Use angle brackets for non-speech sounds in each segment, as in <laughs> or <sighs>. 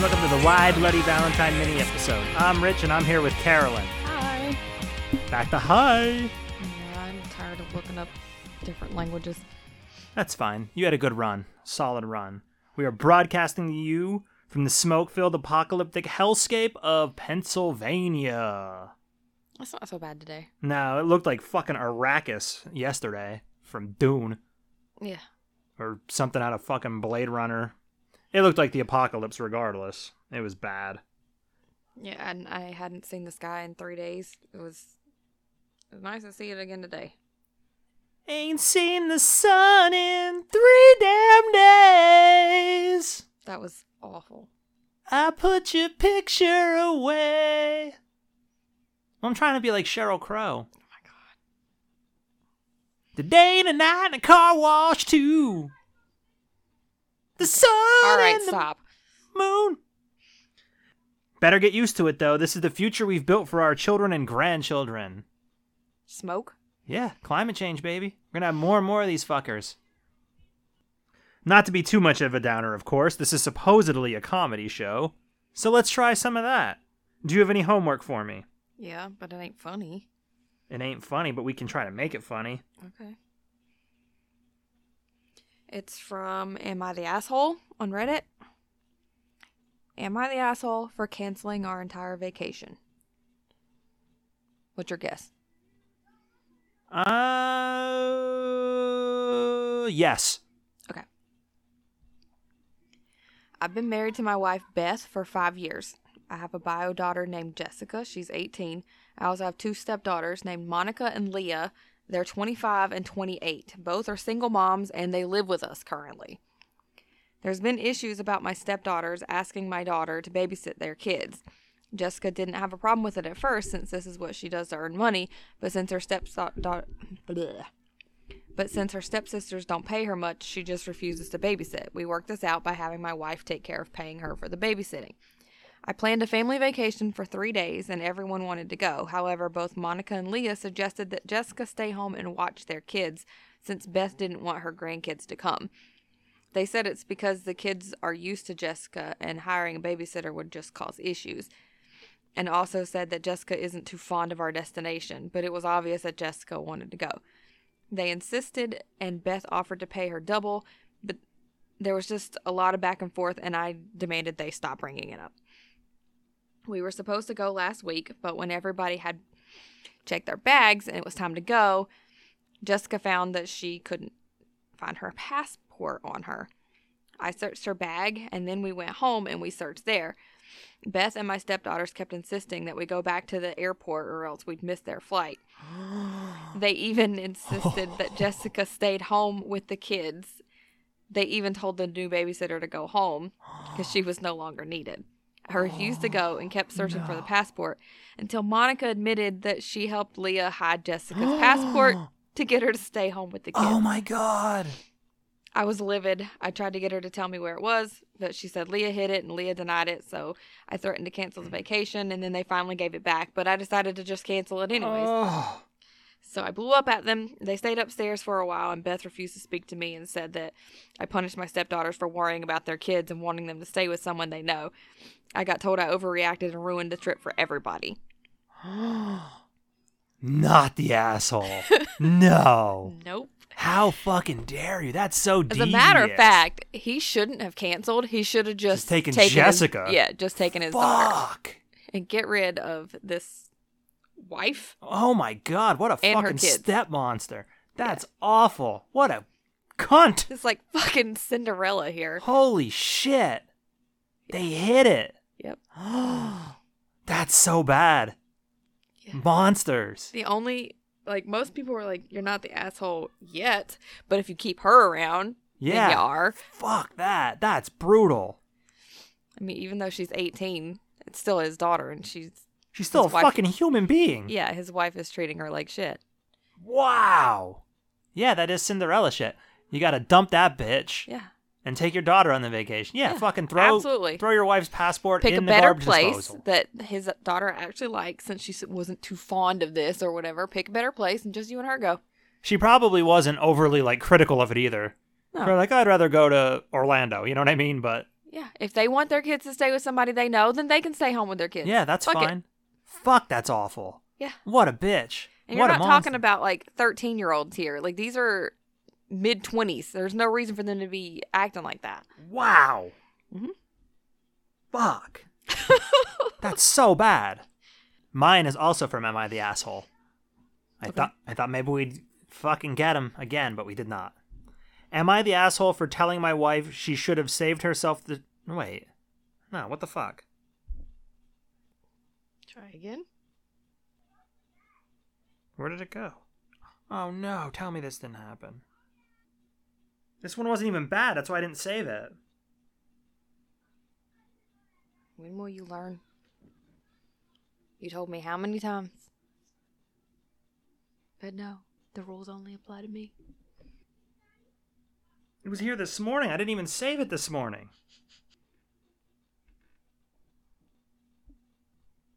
Welcome to the Why Bloody Valentine mini episode. I'm Rich, and I'm here with Carolyn. Hi. Back to hi. Yeah, I'm tired of looking up different languages. That's fine. You had a good run. Solid run. We are broadcasting to you from the smoke filled apocalyptic hellscape of Pennsylvania. That's not so bad today. No, it looked like fucking Arrakis yesterday from Dune Yeah. or something out of fucking Blade Runner. It looked like the apocalypse regardless. It was bad. Yeah, and I hadn't seen the sky in three days. It was, it was nice to see it again today. Ain't seen the sun in three damn days. That was awful. I put your picture away. I'm trying to be like Sheryl Crow. Oh my god. The day and the night and a car wash too. The sun All right, and the stop. moon. Better get used to it though. This is the future we've built for our children and grandchildren. Smoke? Yeah, climate change, baby. We're gonna have more and more of these fuckers. Not to be too much of a downer, of course. This is supposedly a comedy show. So let's try some of that. Do you have any homework for me? Yeah, but it ain't funny. It ain't funny, but we can try to make it funny. Okay. It's from Am I the Asshole on Reddit. Am I the asshole for canceling our entire vacation? What's your guess? Uh, yes. Okay. I've been married to my wife Beth for five years. I have a bio daughter named Jessica. She's 18. I also have two stepdaughters named Monica and Leah. They're 25 and 28. Both are single moms and they live with us currently. There's been issues about my stepdaughters asking my daughter to babysit their kids. Jessica didn't have a problem with it at first since this is what she does to earn money, but since her stepdaughter but since her stepsisters don't pay her much, she just refuses to babysit. We worked this out by having my wife take care of paying her for the babysitting. I planned a family vacation for three days, and everyone wanted to go. However, both Monica and Leah suggested that Jessica stay home and watch their kids, since Beth didn't want her grandkids to come. They said it's because the kids are used to Jessica, and hiring a babysitter would just cause issues. And also said that Jessica isn't too fond of our destination, but it was obvious that Jessica wanted to go. They insisted, and Beth offered to pay her double, but there was just a lot of back and forth, and I demanded they stop bringing it up. We were supposed to go last week, but when everybody had checked their bags and it was time to go, Jessica found that she couldn't find her passport on her. I searched her bag, and then we went home and we searched there. Beth and my stepdaughters kept insisting that we go back to the airport or else we'd miss their flight. <gasps> They even insisted that Jessica stayed home with the kids. They even told the new babysitter to go home because she was no longer needed. I refused to go and kept searching for the passport until Monica admitted that she helped Leah hide Jessica's <gasps> passport to get her to stay home with the oh kids. Oh my god. I was livid. I tried to get her to tell me where it was, but she said Leah hid it and Leah denied it. So I threatened to cancel the vacation and then they finally gave it back. But I decided to just cancel it anyways. Oh. So I blew up at them. They stayed upstairs for a while and Beth refused to speak to me and said that I punished my stepdaughters for worrying about their kids and wanting them to stay with someone they know. I got told I overreacted and ruined the trip for everybody. <gasps> Not the asshole. no. <laughs> Nope. How fucking dare you? That's so As devious. a matter of fact, he shouldn't have canceled. He should have just, Just taken his- Jessica. yeah, just taken his daughter. Fuck. and get rid of this wife. Oh my god, what a And fucking step monster. That's awful. What a cunt. It's like fucking Cinderella here. Holy shit. They hit it. Yep. <gasps> That's so bad. Monsters. The only like most people were like, "You're not the asshole yet," but if you keep her around, Yeah. you are. Fuck that. That's brutal. I mean, even though she's 18, it's still his daughter, and she's She's still His a wife- fucking human being. yeah, his wife is treating her like shit. Wow. Yeah, that is Cinderella shit. You gotta dump that bitch Yeah, and take your daughter on the vacation. Yeah, Yeah, fucking throw absolutely. throw your wife's passport pick in a the better place disposal. that his daughter actually likes, since she wasn't too fond of this or whatever. Pick a better place, and just you and her go. She probably wasn't overly like critical of it either. No. They're like, oh, I'd rather go to Orlando. You know what I mean? But Yeah, if they want their kids to stay with somebody they know, then they can stay home with their kids. yeah, that's Fuck it. Fuck, that's awful. Yeah. What a bitch. And what you're not talking about like 13 year olds here. Like these are mid 20s. There's no reason for them to be acting like that. Wow. Mhm. Fuck. <laughs> That's so bad. Mine is also from Am I the Asshole? I thought I thought maybe we'd fucking get him again, but we did not. Am I the asshole for telling my wife she should have saved herself the wait. No, what the fuck? Try again. Where did it go? Oh no, tell me this didn't happen. This one wasn't even bad, that's why I didn't save it. When will you learn? You told me how many times? But no, the rules only apply to me. It was here this morning. I didn't even save it this morning.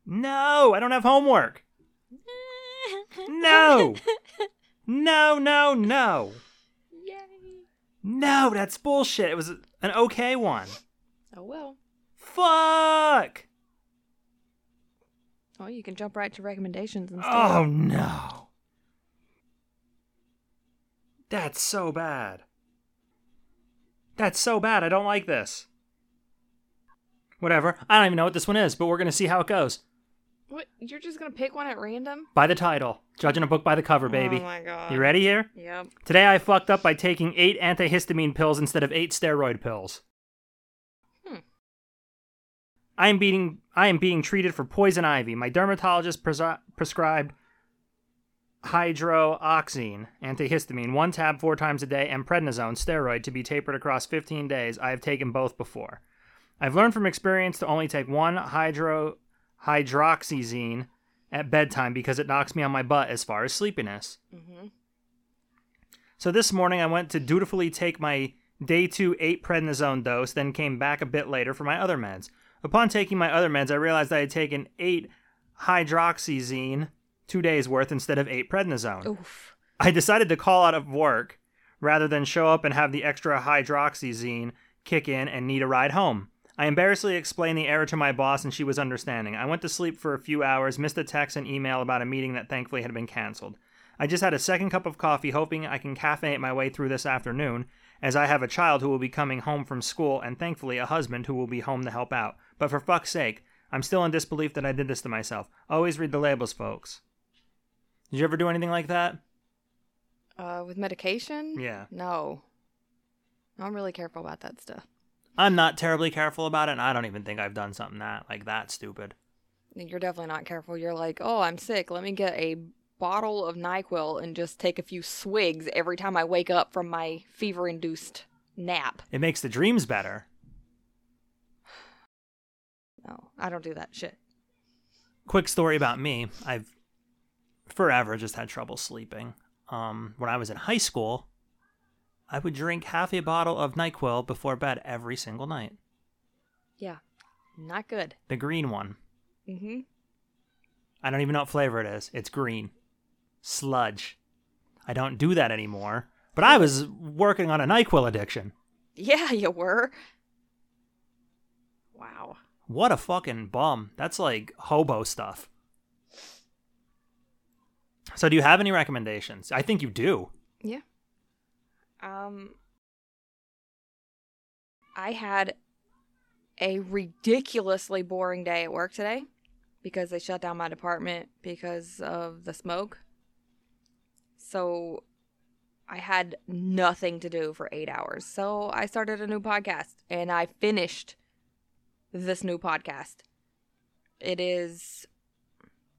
No, I don't have homework. <laughs> No. No, no, no. Yay. No, that's bullshit. It was an okay one. Oh well. Fuck. Oh, you can jump right to recommendations instead. Oh no. That's so bad. That's so bad. I don't like this. Whatever. I don't even know what this one is, but we're going to see how it goes. What? You're just gonna pick one at random? By the title. Judging a book by the cover, baby. Oh my god. You ready here? Yep. Today I fucked up by taking eight antihistamine pills instead of eight steroid pills. Hmm. I am being I am being treated for poison ivy. My dermatologist presi- prescribed hydroxyzine antihistamine, one tab four times a day, and prednisone steroid to be tapered across 15 days. I have taken both before. I've learned from experience to only take one hydro hydroxyzine at bedtime because it knocks me on my butt as far as sleepiness. Mm-hmm. So this morning I went to dutifully take my day two eight prednisone dose, then came back a bit later for my other meds. Upon taking my other meds, I realized I had taken eight hydroxyzine, two days worth, instead of eight prednisone. Oof. I decided to call out of work rather than show up and have the extra hydroxyzine kick in and need a ride home. I embarrassedly explained the error to my boss and she was understanding. I went to sleep for a few hours, missed a text and email about a meeting that thankfully had been canceled. I just had a second cup of coffee, hoping I can caffeinate my way through this afternoon, as I have a child who will be coming home from school and thankfully a husband who will be home to help out. But for fuck's sake, I'm still in disbelief that I did this to myself. Always read the labels, folks. Did you ever do anything like that? Uh, with medication? Yeah. No. I'm really careful about that stuff. I'm not terribly careful about it, and I don't even think I've done something that like that stupid. You're definitely not careful. You're like, oh, I'm sick. Let me get a bottle of NyQuil and just take a few swigs every time I wake up from my fever induced nap. It makes the dreams better. <sighs> No, I don't do that shit. Quick story about me. I've forever just had trouble sleeping. Um, when I was in high school, I would drink half a bottle of NyQuil before bed every single night. Yeah. Not good. The green one. Mm-hmm. I don't even know what flavor it is. It's green. Sludge. I don't do that anymore. But I was working on a NyQuil addiction. Yeah, you were. Wow. What a fucking bum. That's like hobo stuff. So, do you have any recommendations? I think you do. Yeah. Um I had a ridiculously boring day at work today because they shut down my department because of the smoke. So I had nothing to do for 8 hours. So I started a new podcast and I finished this new podcast. It is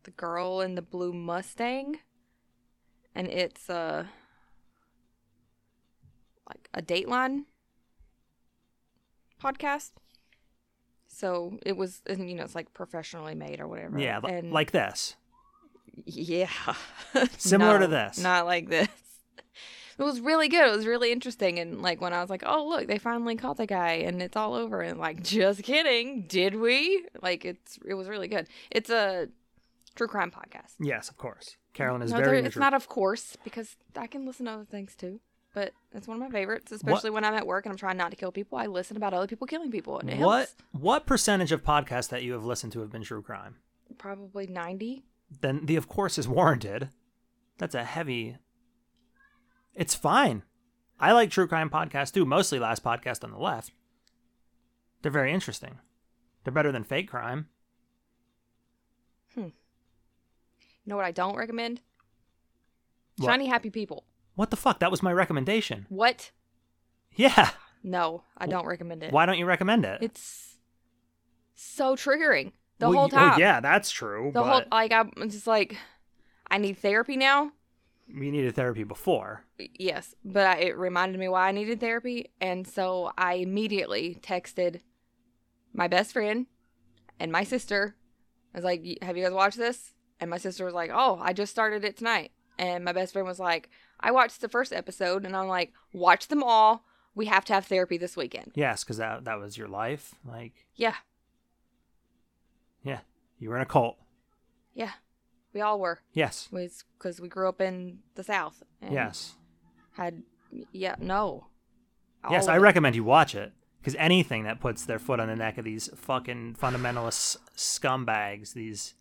the girl in the blue Mustang, and it's uh like a Dateline podcast. So it was, and you know, it's like professionally made or whatever. Yeah, and like this. yeah, <laughs> Similar to this. Not like this. <laughs> It was really good. It was really interesting. And like when I was like, oh look, they finally caught the guy and it's all over. And like, <laughs> just kidding, did we? Like it's it was really good. It's a true crime podcast. Yes, of course. Carolyn is No, very. it's not of course because I can listen to other things too. But it's one of my favorites, especially when I'm at work and I'm trying not to kill people. I listen about other people killing people, and it What helps. what percentage of podcasts that you have listened to have been true crime? Probably ninety. Then the of course is warranted. That's a heavy. It's fine. I like true crime podcasts too. Mostly last podcast on the left. They're very interesting. They're better than fake crime. Hmm. You know what I don't recommend? What? Shiny happy people. What the fuck? That was my recommendation. What? Yeah. No, I don't recommend it. Why don't you recommend it? It's so triggering the Well, whole well, oh, time. yeah, that's true. The but whole like I'm just like I need therapy now. we needed therapy before. Yes, but I, it reminded me why I needed therapy, and so I immediately texted my best friend and my sister. I was like, "Have you guys watched this?" And my sister was like, "Oh, I just started it tonight." And my best friend was like, "I watched the first episode," and I'm like, "Watch them all. We have to have therapy this weekend." Yes, because that that was your life. Like, Yeah, yeah, you were in a cult. yeah, we all were. Yes, because we grew up in the South. And yes, Had yeah no. yes. I it. recommend you watch it because anything that puts their foot on the neck of these fucking fundamentalist scumbags, these,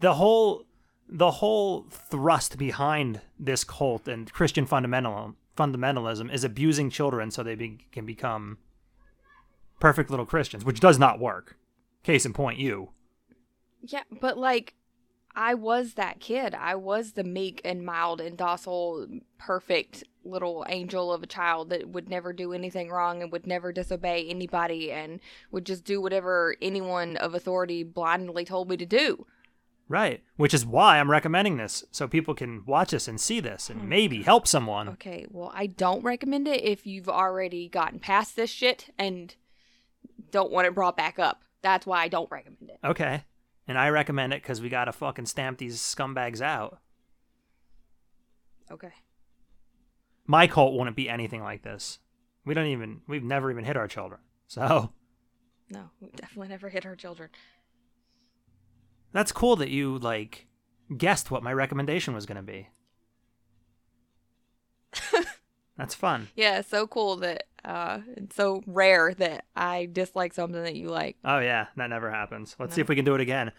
the whole, the whole thrust behind this cult and Christian fundamental fundamentalism is abusing children so they be, can become perfect little Christians, which does not work. Case in point, you. Yeah, but like I was that kid. I was the meek and mild and docile, perfect little angel of a child that would never do anything wrong and would never disobey anybody and would just do whatever anyone of authority blindly told me to do. Right. Which is why I'm recommending this so people can watch this and see this and maybe hmm. help someone. Okay, well, I don't recommend it if you've already gotten past this shit and don't want it brought back up. That's why I don't recommend it. Okay. And I recommend it because we got to fucking stamp these scumbags out. Okay. My cult wouldn't be anything like this. We don't even, we've never even hit our children. So No, we definitely never hit our children. That's cool that you, like, guessed what my recommendation was going to be. <laughs> that's fun. Yeah, it's so cool that uh it's so rare that I dislike something that you like. Oh yeah, that never happens. Let's see if we can do it again.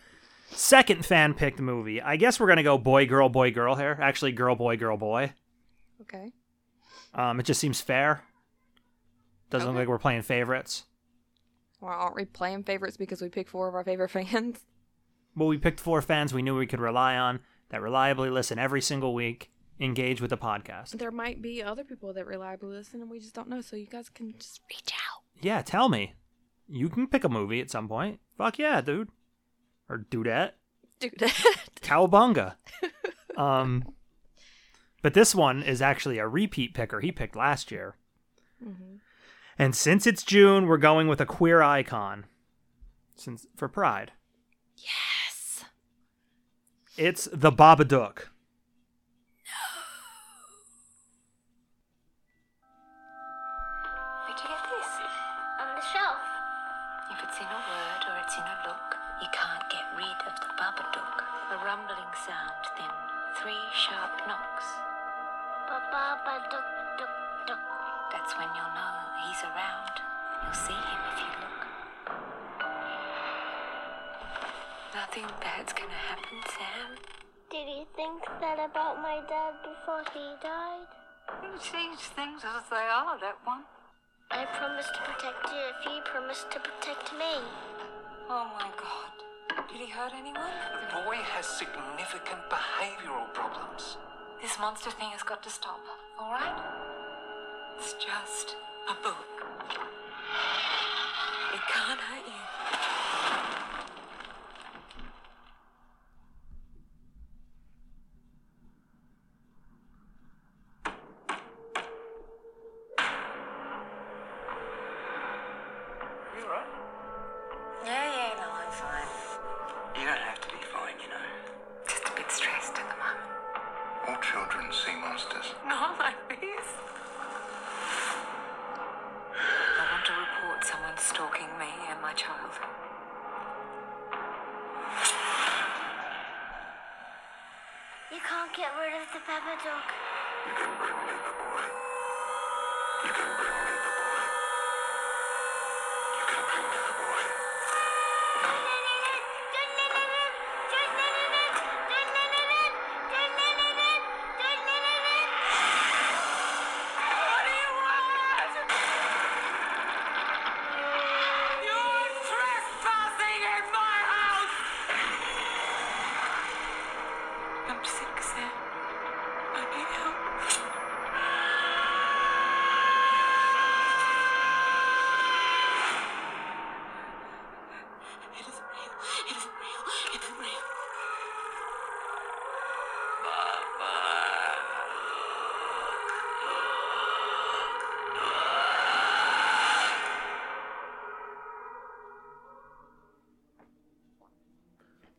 Second fan picked movie. I guess we're gonna go boy girl boy girl here. Actually, girl boy girl boy. Okay. Um, it just seems fair. Doesn't look like we're playing favorites. Well, aren't we playing favorites because we picked four of our favorite <laughs> fans? Well, we picked four fans we knew we could rely on that reliably listen every single week, engage with the podcast. There might be other people that reliably listen and we just don't know, so you guys can just reach out. Yeah, tell me. You can pick a movie at some point. Fuck yeah, dude. Or dudette. Dude. <laughs> Cowabunga. um, but this one is actually a repeat picker. He picked last year. And since it's June, we're going with a queer icon. Since for Pride, yes. It's the Babadook. Where'd you get this? On the shelf. If it's in a word or it's in a look, you can't get rid of the Babadook. A rumbling sound, then three sharp knocks. Ba-ba-ba, duck, duck, duck. That's when you'll know he's around. You'll see him if you look. Nothing bad's gonna happen, Sam. Did he think that about my dad before he died? He sees things as they are, that one. I promised to protect you if you promised to protect me. Oh my god. Did he hurt anyone? The boy has significant behavioral problems. This monster thing has got to stop, alright? It's just a book. It can't hurt you.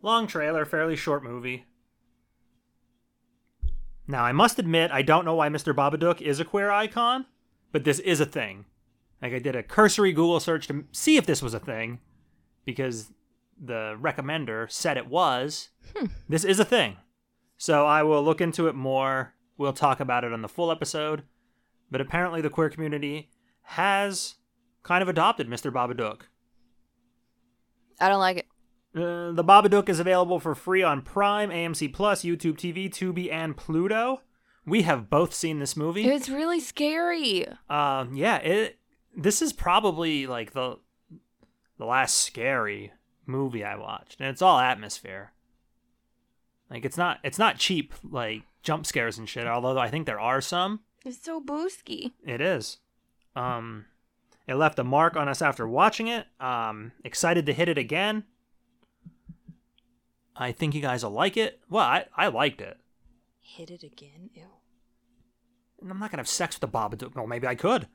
Long trailer, fairly short movie. Now, I must admit, I don't know why Mr. Babadook is a queer icon, but this is a thing. Like, I did a cursory Google search to see if this was a thing, because the recommender said it was. Hmm. This is a thing. So I will look into it more. We'll talk about it on the full episode. But apparently, the queer community has kind of adopted Mr. Babadook. I don't like it. Uh, the Babadook is available for free on Prime, AMC Plus, YouTube TV, Tubi, and Pluto. We have both seen this movie. It's really scary. Um, yeah, it. This is probably like the the last scary movie I watched, and it's all atmosphere. Like it's not it's not cheap like jump scares and shit. Although I think there are some. It's so boosky. It is. Um, it left a mark on us after watching it. Um, excited to hit it again. I think you guys will like it. Well, I, I liked it. Hit it again. Ew. And I'm not gonna have sex with the Babadook. Well, maybe I could.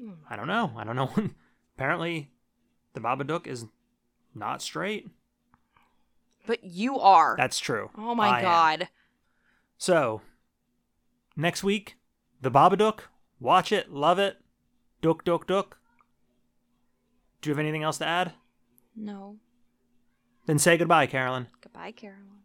Hmm. I don't know. I don't know. <laughs> Apparently, the Babadook is not straight. But you are. That's true. oh my I am. god. So, next week, the Babadook. Watch it, love it. Dook, dook, dook. Do you have anything else to add? No. Then say goodbye, Carolyn. Goodbye, Carolyn.